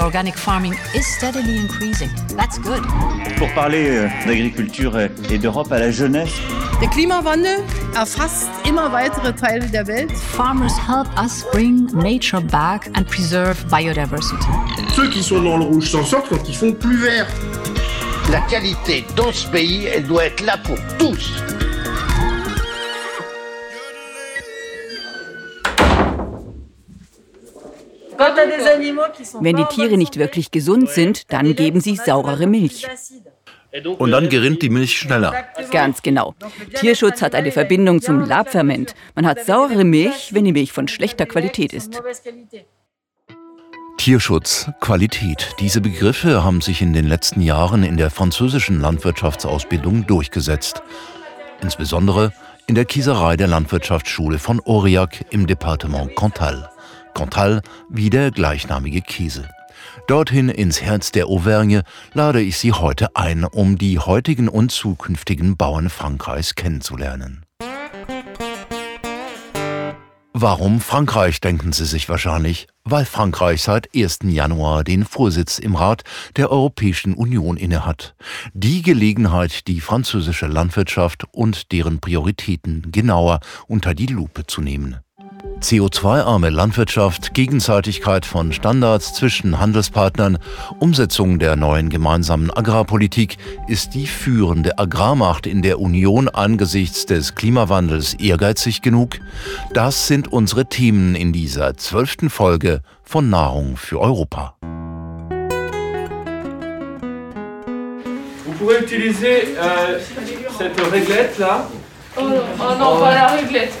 Organic farming is steadily increasing. That's good. Pour parler euh, d'agriculture et d'Europe à la jeunesse. Der Klimawandel erfasst immer weitere Teile der Welt. Farmers help us bring nature back and preserve biodiversity. Ceux qui sont dans le rouge s'en sortent quand ils font plus vert. La qualité dans ce pays, elle doit être là pour tous. Wenn die Tiere nicht wirklich gesund sind, dann geben sie saurere Milch. Und dann gerinnt die Milch schneller. Ganz genau. Tierschutz hat eine Verbindung zum Labferment. Man hat saurere Milch, wenn die Milch von schlechter Qualität ist. Tierschutz, Qualität. Diese Begriffe haben sich in den letzten Jahren in der französischen Landwirtschaftsausbildung durchgesetzt. Insbesondere in der Kieserei der Landwirtschaftsschule von Aurillac im Departement Cantal. Cantal wie der gleichnamige Käse. Dorthin ins Herz der Auvergne lade ich Sie heute ein, um die heutigen und zukünftigen Bauern Frankreichs kennenzulernen. Warum Frankreich, denken Sie sich wahrscheinlich? Weil Frankreich seit 1. Januar den Vorsitz im Rat der Europäischen Union innehat. Die Gelegenheit, die französische Landwirtschaft und deren Prioritäten genauer unter die Lupe zu nehmen. CO2-arme Landwirtschaft, Gegenseitigkeit von Standards zwischen Handelspartnern, Umsetzung der neuen gemeinsamen Agrarpolitik ist die führende Agrarmacht in der Union angesichts des Klimawandels ehrgeizig genug? Das sind unsere Themen in dieser zwölften Folge von Nahrung für Europa. Vous pouvez utiliser euh, cette réglette là. Oh, oh non, pas la réglette.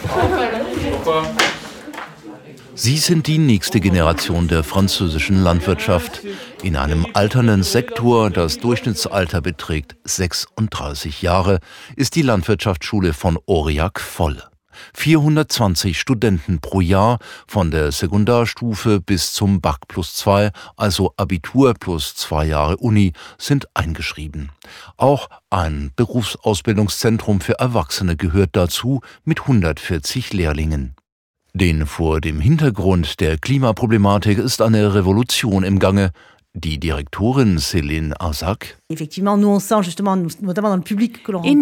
Pourquoi Sie sind die nächste Generation der französischen Landwirtschaft. In einem alternden Sektor, das Durchschnittsalter beträgt 36 Jahre, ist die Landwirtschaftsschule von Aurillac voll. 420 Studenten pro Jahr von der Sekundarstufe bis zum Bac plus 2, also Abitur plus zwei Jahre Uni, sind eingeschrieben. Auch ein Berufsausbildungszentrum für Erwachsene gehört dazu mit 140 Lehrlingen. Denn vor dem Hintergrund der Klimaproblematik ist eine Revolution im Gange. Die Direktorin Céline Arsac. In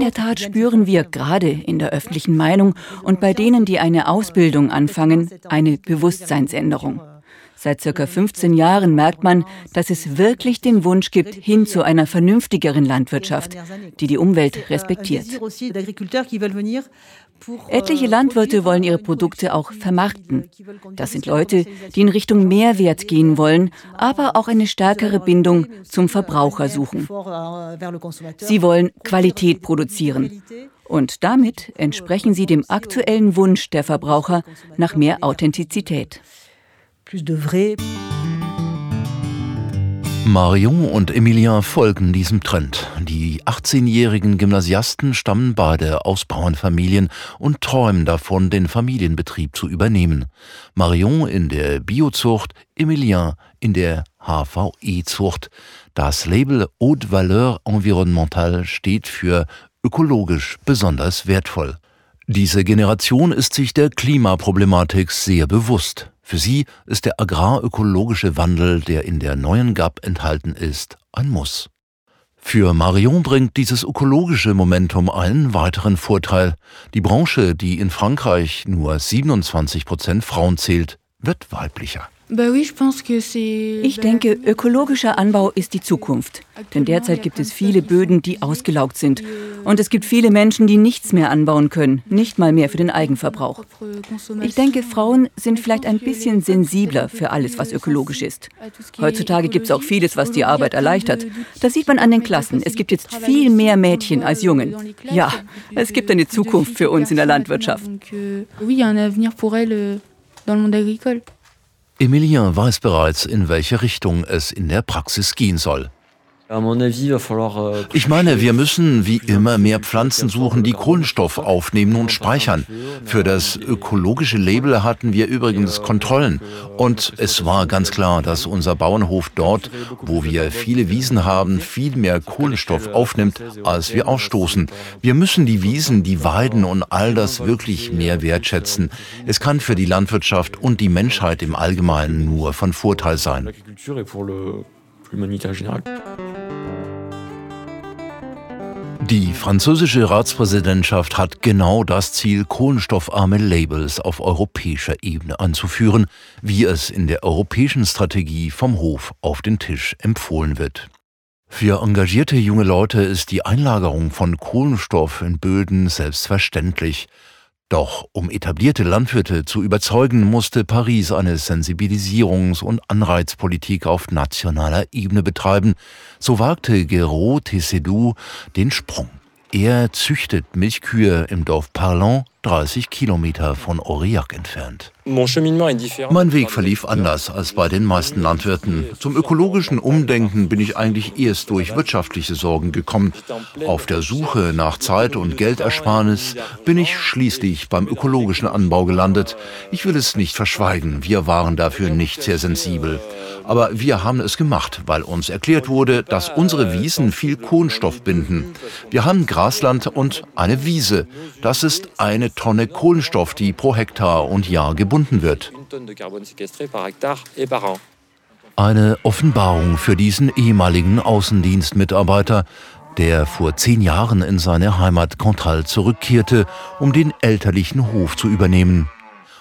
der Tat spüren wir gerade in der öffentlichen Meinung und bei denen, die eine Ausbildung anfangen, eine Bewusstseinsänderung. Seit circa 15 Jahren merkt man, dass es wirklich den Wunsch gibt hin zu einer vernünftigeren Landwirtschaft, die die Umwelt respektiert. Etliche Landwirte wollen ihre Produkte auch vermarkten. Das sind Leute, die in Richtung Mehrwert gehen wollen, aber auch eine stärkere Bindung zum Verbraucher suchen. Sie wollen Qualität produzieren. Und damit entsprechen sie dem aktuellen Wunsch der Verbraucher nach mehr Authentizität plus de vrai. Marion und Emilien folgen diesem Trend. Die 18-jährigen Gymnasiasten stammen beide aus Bauernfamilien und träumen davon, den Familienbetrieb zu übernehmen. Marion in der Biozucht, Emilien in der HVE-Zucht. Das Label Haute Valeur Environnementale steht für ökologisch besonders wertvoll. Diese Generation ist sich der Klimaproblematik sehr bewusst. Für sie ist der agrarökologische Wandel, der in der neuen GAP enthalten ist, ein Muss. Für Marion bringt dieses ökologische Momentum einen weiteren Vorteil. Die Branche, die in Frankreich nur 27 Prozent Frauen zählt, wird weiblicher. Ich denke, ökologischer Anbau ist die Zukunft. Denn derzeit gibt es viele Böden, die ausgelaugt sind. Und es gibt viele Menschen, die nichts mehr anbauen können, nicht mal mehr für den Eigenverbrauch. Ich denke, Frauen sind vielleicht ein bisschen sensibler für alles, was ökologisch ist. Heutzutage gibt es auch vieles, was die Arbeit erleichtert. Das sieht man an den Klassen. Es gibt jetzt viel mehr Mädchen als Jungen. Ja, es gibt eine Zukunft für uns in der Landwirtschaft. Emilien weiß bereits, in welche Richtung es in der Praxis gehen soll. Ich meine, wir müssen wie immer mehr Pflanzen suchen, die Kohlenstoff aufnehmen und speichern. Für das ökologische Label hatten wir übrigens Kontrollen. Und es war ganz klar, dass unser Bauernhof dort, wo wir viele Wiesen haben, viel mehr Kohlenstoff aufnimmt, als wir ausstoßen. Wir müssen die Wiesen, die Weiden und all das wirklich mehr wertschätzen. Es kann für die Landwirtschaft und die Menschheit im Allgemeinen nur von Vorteil sein. Die französische Ratspräsidentschaft hat genau das Ziel, kohlenstoffarme Labels auf europäischer Ebene anzuführen, wie es in der europäischen Strategie vom Hof auf den Tisch empfohlen wird. Für engagierte junge Leute ist die Einlagerung von Kohlenstoff in Böden selbstverständlich. Doch um etablierte Landwirte zu überzeugen, musste Paris eine Sensibilisierungs- und Anreizpolitik auf nationaler Ebene betreiben. So wagte Gero Tessedou den Sprung. Er züchtet Milchkühe im Dorf Parlon, 30 Kilometer von Aurillac entfernt. Mein Weg verlief anders als bei den meisten Landwirten. Zum ökologischen Umdenken bin ich eigentlich erst durch wirtschaftliche Sorgen gekommen. Auf der Suche nach Zeit und Geldersparnis bin ich schließlich beim ökologischen Anbau gelandet. Ich will es nicht verschweigen, wir waren dafür nicht sehr sensibel. Aber wir haben es gemacht, weil uns erklärt wurde, dass unsere Wiesen viel Kohlenstoff binden. Wir haben Grasland und eine Wiese. Das ist eine Tonne Kohlenstoff, die pro Hektar und Jahr gebunden wird. Eine Offenbarung für diesen ehemaligen Außendienstmitarbeiter, der vor zehn Jahren in seine Heimat Contral zurückkehrte, um den elterlichen Hof zu übernehmen.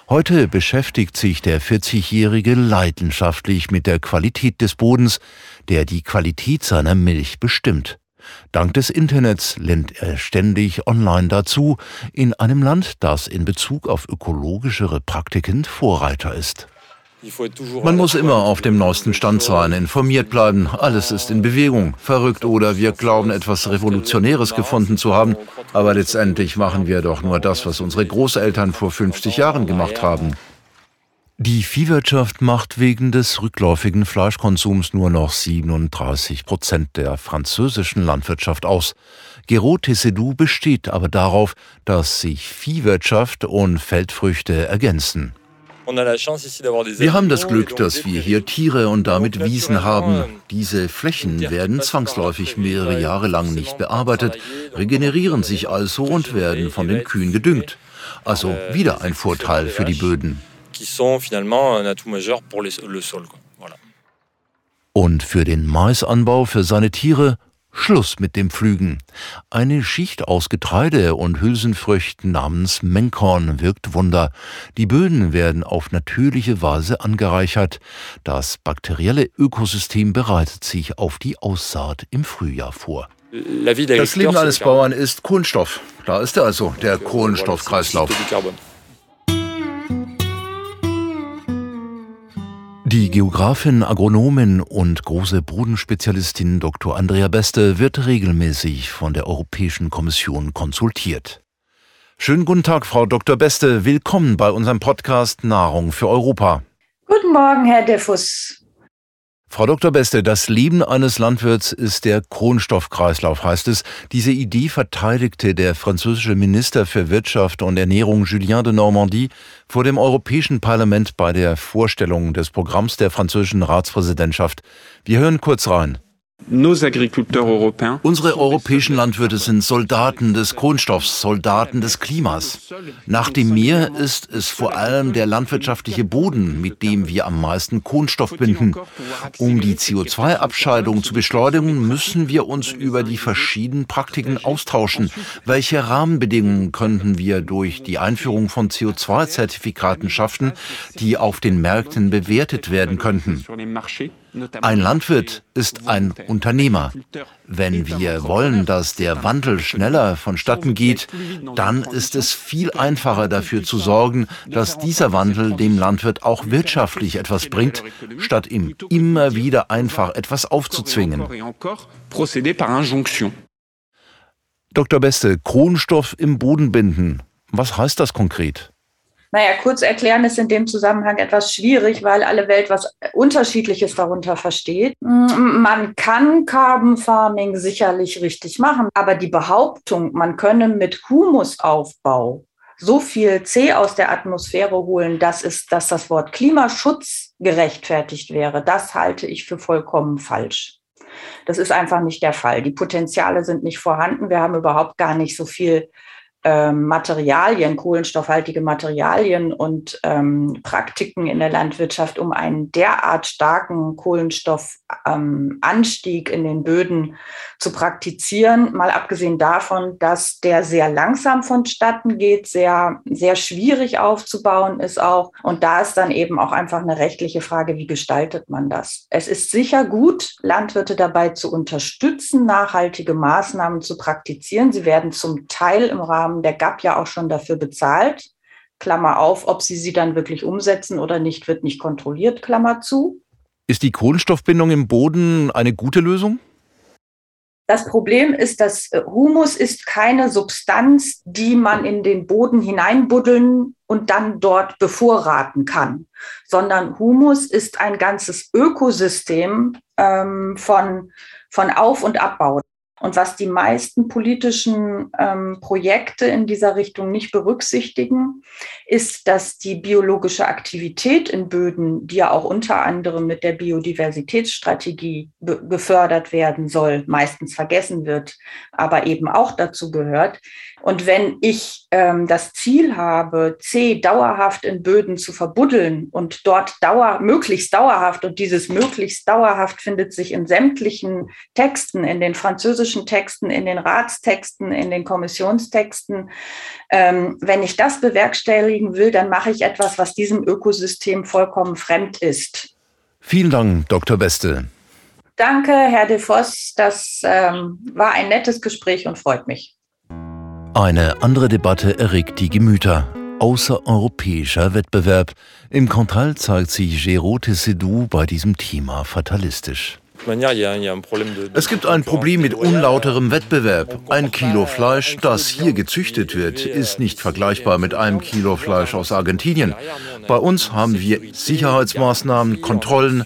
Heute beschäftigt sich der 40-Jährige leidenschaftlich mit der Qualität des Bodens, der die Qualität seiner Milch bestimmt. Dank des Internets lernt er ständig online dazu, in einem Land, das in Bezug auf ökologischere Praktiken Vorreiter ist. Man muss immer auf dem neuesten Stand sein, informiert bleiben. Alles ist in Bewegung. Verrückt oder wir glauben, etwas Revolutionäres gefunden zu haben. Aber letztendlich machen wir doch nur das, was unsere Großeltern vor 50 Jahren gemacht haben. Die Viehwirtschaft macht wegen des rückläufigen Fleischkonsums nur noch 37 Prozent der französischen Landwirtschaft aus. Gero Tessedou besteht aber darauf, dass sich Viehwirtschaft und Feldfrüchte ergänzen. Wir haben das Glück, dass wir hier Tiere und damit Wiesen haben. Diese Flächen werden zwangsläufig mehrere Jahre lang nicht bearbeitet, regenerieren sich also und werden von den Kühen gedüngt. Also euh, wieder ein Vorteil für die Böden. Und für den Maisanbau für seine Tiere Schluss mit dem Pflügen. Eine Schicht aus Getreide und Hülsenfrüchten namens Menkorn wirkt Wunder. Die Böden werden auf natürliche Weise angereichert. Das bakterielle Ökosystem bereitet sich auf die Aussaat im Frühjahr vor. Das Leben eines Bauern ist Kohlenstoff. Da ist er also, der Kohlenstoffkreislauf. Die Geografin, Agronomin und große Bodenspezialistin Dr. Andrea Beste wird regelmäßig von der Europäischen Kommission konsultiert. Schönen guten Tag, Frau Dr. Beste. Willkommen bei unserem Podcast Nahrung für Europa. Guten Morgen, Herr Defus. Frau Dr. Beste, das Leben eines Landwirts ist der Kohlenstoffkreislauf, heißt es. Diese Idee verteidigte der französische Minister für Wirtschaft und Ernährung Julien de Normandie vor dem Europäischen Parlament bei der Vorstellung des Programms der französischen Ratspräsidentschaft. Wir hören kurz rein. Unsere europäischen Landwirte sind Soldaten des Kohlenstoffs, Soldaten des Klimas. Nach dem Meer ist es vor allem der landwirtschaftliche Boden, mit dem wir am meisten Kohlenstoff binden. Um die CO2-Abscheidung zu beschleunigen, müssen wir uns über die verschiedenen Praktiken austauschen. Welche Rahmenbedingungen könnten wir durch die Einführung von CO2-Zertifikaten schaffen, die auf den Märkten bewertet werden könnten? Ein Landwirt ist ein Unternehmer. Wenn wir wollen, dass der Wandel schneller vonstatten geht, dann ist es viel einfacher dafür zu sorgen, dass dieser Wandel dem Landwirt auch wirtschaftlich etwas bringt, statt ihm immer wieder einfach etwas aufzuzwingen. Dr. Beste, Kohlenstoff im Boden binden. Was heißt das konkret? Naja, kurz erklären ist in dem Zusammenhang etwas schwierig, weil alle Welt was Unterschiedliches darunter versteht. Man kann Carbon Farming sicherlich richtig machen, aber die Behauptung, man könne mit Humusaufbau so viel C aus der Atmosphäre holen, dass, es, dass das Wort Klimaschutz gerechtfertigt wäre, das halte ich für vollkommen falsch. Das ist einfach nicht der Fall. Die Potenziale sind nicht vorhanden. Wir haben überhaupt gar nicht so viel Materialien, kohlenstoffhaltige Materialien und ähm, Praktiken in der Landwirtschaft, um einen derart starken Kohlenstoffanstieg ähm, in den Böden zu praktizieren. Mal abgesehen davon, dass der sehr langsam vonstatten geht, sehr, sehr schwierig aufzubauen ist auch. Und da ist dann eben auch einfach eine rechtliche Frage, wie gestaltet man das? Es ist sicher gut, Landwirte dabei zu unterstützen, nachhaltige Maßnahmen zu praktizieren. Sie werden zum Teil im Rahmen Rahmen der GAP ja auch schon dafür bezahlt. Klammer auf, ob sie sie dann wirklich umsetzen oder nicht, wird nicht kontrolliert, Klammer zu. Ist die Kohlenstoffbindung im Boden eine gute Lösung? Das Problem ist, dass äh, Humus ist keine Substanz, die man in den Boden hineinbuddeln und dann dort bevorraten kann, sondern Humus ist ein ganzes Ökosystem ähm, von, von Auf- und Abbau. Und was die meisten politischen ähm, Projekte in dieser Richtung nicht berücksichtigen, ist, dass die biologische Aktivität in Böden, die ja auch unter anderem mit der Biodiversitätsstrategie gefördert werden soll, meistens vergessen wird, aber eben auch dazu gehört, und wenn ich ähm, das Ziel habe, C dauerhaft in Böden zu verbuddeln und dort dauer, möglichst dauerhaft, und dieses möglichst dauerhaft findet sich in sämtlichen Texten, in den französischen Texten, in den Ratstexten, in den Kommissionstexten, ähm, wenn ich das bewerkstelligen will, dann mache ich etwas, was diesem Ökosystem vollkommen fremd ist. Vielen Dank, Dr. Beste. Danke, Herr de Voss. Das ähm, war ein nettes Gespräch und freut mich. Eine andere Debatte erregt die Gemüter. Außereuropäischer Wettbewerb. Im Kontral zeigt sich Géraud Tessedou bei diesem Thema fatalistisch. Es gibt ein Problem mit unlauterem Wettbewerb. Ein Kilo Fleisch, das hier gezüchtet wird, ist nicht vergleichbar mit einem Kilo Fleisch aus Argentinien. Bei uns haben wir Sicherheitsmaßnahmen, Kontrollen,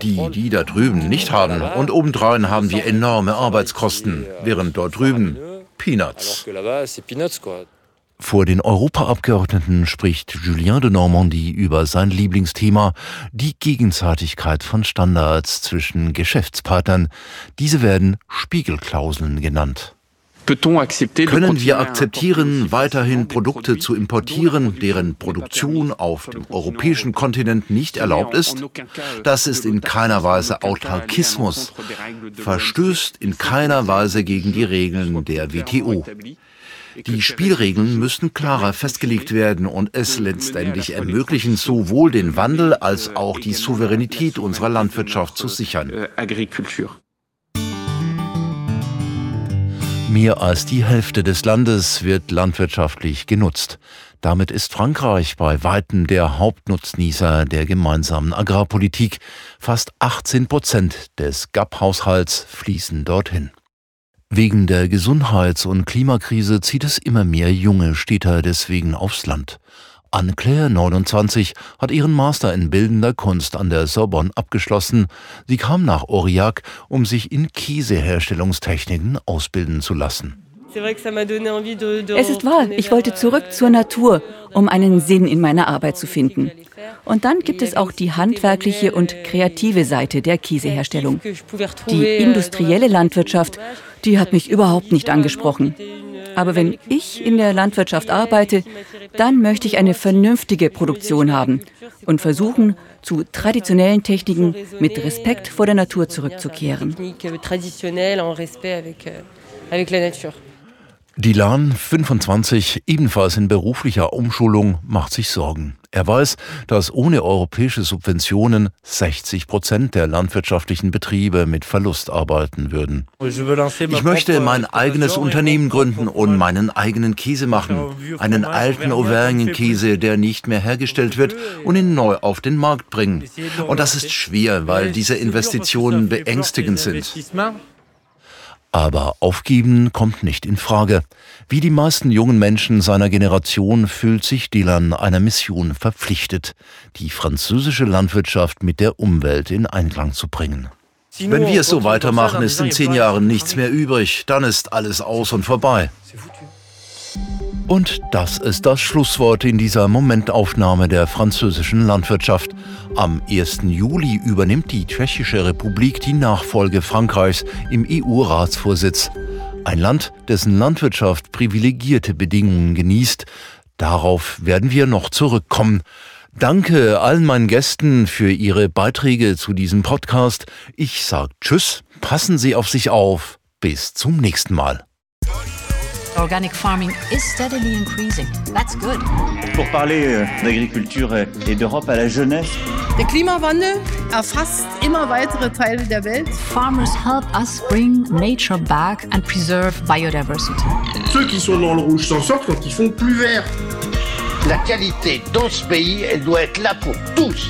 die die da drüben nicht haben. Und obendrein haben wir enorme Arbeitskosten, während dort drüben Peanuts. Vor den Europaabgeordneten spricht Julien de Normandie über sein Lieblingsthema, die Gegenseitigkeit von Standards zwischen Geschäftspartnern. Diese werden Spiegelklauseln genannt. Können wir akzeptieren, weiterhin Produkte zu importieren, deren Produktion auf dem europäischen Kontinent nicht erlaubt ist? Das ist in keiner Weise Autarkismus, verstößt in keiner Weise gegen die Regeln der WTO. Die Spielregeln müssen klarer festgelegt werden und es letztendlich ermöglichen, sowohl den Wandel als auch die Souveränität unserer Landwirtschaft zu sichern. Mehr als die Hälfte des Landes wird landwirtschaftlich genutzt. Damit ist Frankreich bei weitem der Hauptnutznießer der gemeinsamen Agrarpolitik. Fast 18 Prozent des GAP-Haushalts fließen dorthin. Wegen der Gesundheits- und Klimakrise zieht es immer mehr junge Städter deswegen aufs Land. Anne-Claire, 29, hat ihren Master in Bildender Kunst an der Sorbonne abgeschlossen. Sie kam nach Aurillac, um sich in Käseherstellungstechniken ausbilden zu lassen. Es ist wahr, ich wollte zurück zur Natur, um einen Sinn in meiner Arbeit zu finden. Und dann gibt es auch die handwerkliche und kreative Seite der Käseherstellung. Die industrielle Landwirtschaft, die hat mich überhaupt nicht angesprochen. Aber wenn ich in der Landwirtschaft arbeite, dann möchte ich eine vernünftige Produktion haben und versuchen, zu traditionellen Techniken mit Respekt vor der Natur zurückzukehren. Dilan, 25, ebenfalls in beruflicher Umschulung, macht sich Sorgen. Er weiß, dass ohne europäische Subventionen 60 Prozent der landwirtschaftlichen Betriebe mit Verlust arbeiten würden. Ich möchte mein eigenes Unternehmen gründen und meinen eigenen Käse machen. Einen alten Auvergne-Käse, der nicht mehr hergestellt wird, und ihn neu auf den Markt bringen. Und das ist schwer, weil diese Investitionen beängstigend sind. Aber aufgeben kommt nicht in Frage. Wie die meisten jungen Menschen seiner Generation fühlt sich Dylan einer Mission verpflichtet, die französische Landwirtschaft mit der Umwelt in Einklang zu bringen. Wenn wir es so weitermachen, ist in zehn Jahren nichts mehr übrig. Dann ist alles aus und vorbei. Und das ist das Schlusswort in dieser Momentaufnahme der französischen Landwirtschaft. Am 1. Juli übernimmt die Tschechische Republik die Nachfolge Frankreichs im EU-Ratsvorsitz. Ein Land, dessen Landwirtschaft privilegierte Bedingungen genießt. Darauf werden wir noch zurückkommen. Danke allen meinen Gästen für ihre Beiträge zu diesem Podcast. Ich sage Tschüss, passen Sie auf sich auf. Bis zum nächsten Mal. Organic farming is steadily increasing. That's good. Pour parler euh, d'agriculture et d'Europe à la jeunesse. Der Klimawandel erfasst immer weitere Teile der Welt. Farmers help us bring nature back and preserve biodiversity. Ceux qui sont dans le rouge s'en sortent quand ils font plus vert. La qualité dans ce pays, elle doit être là pour tous.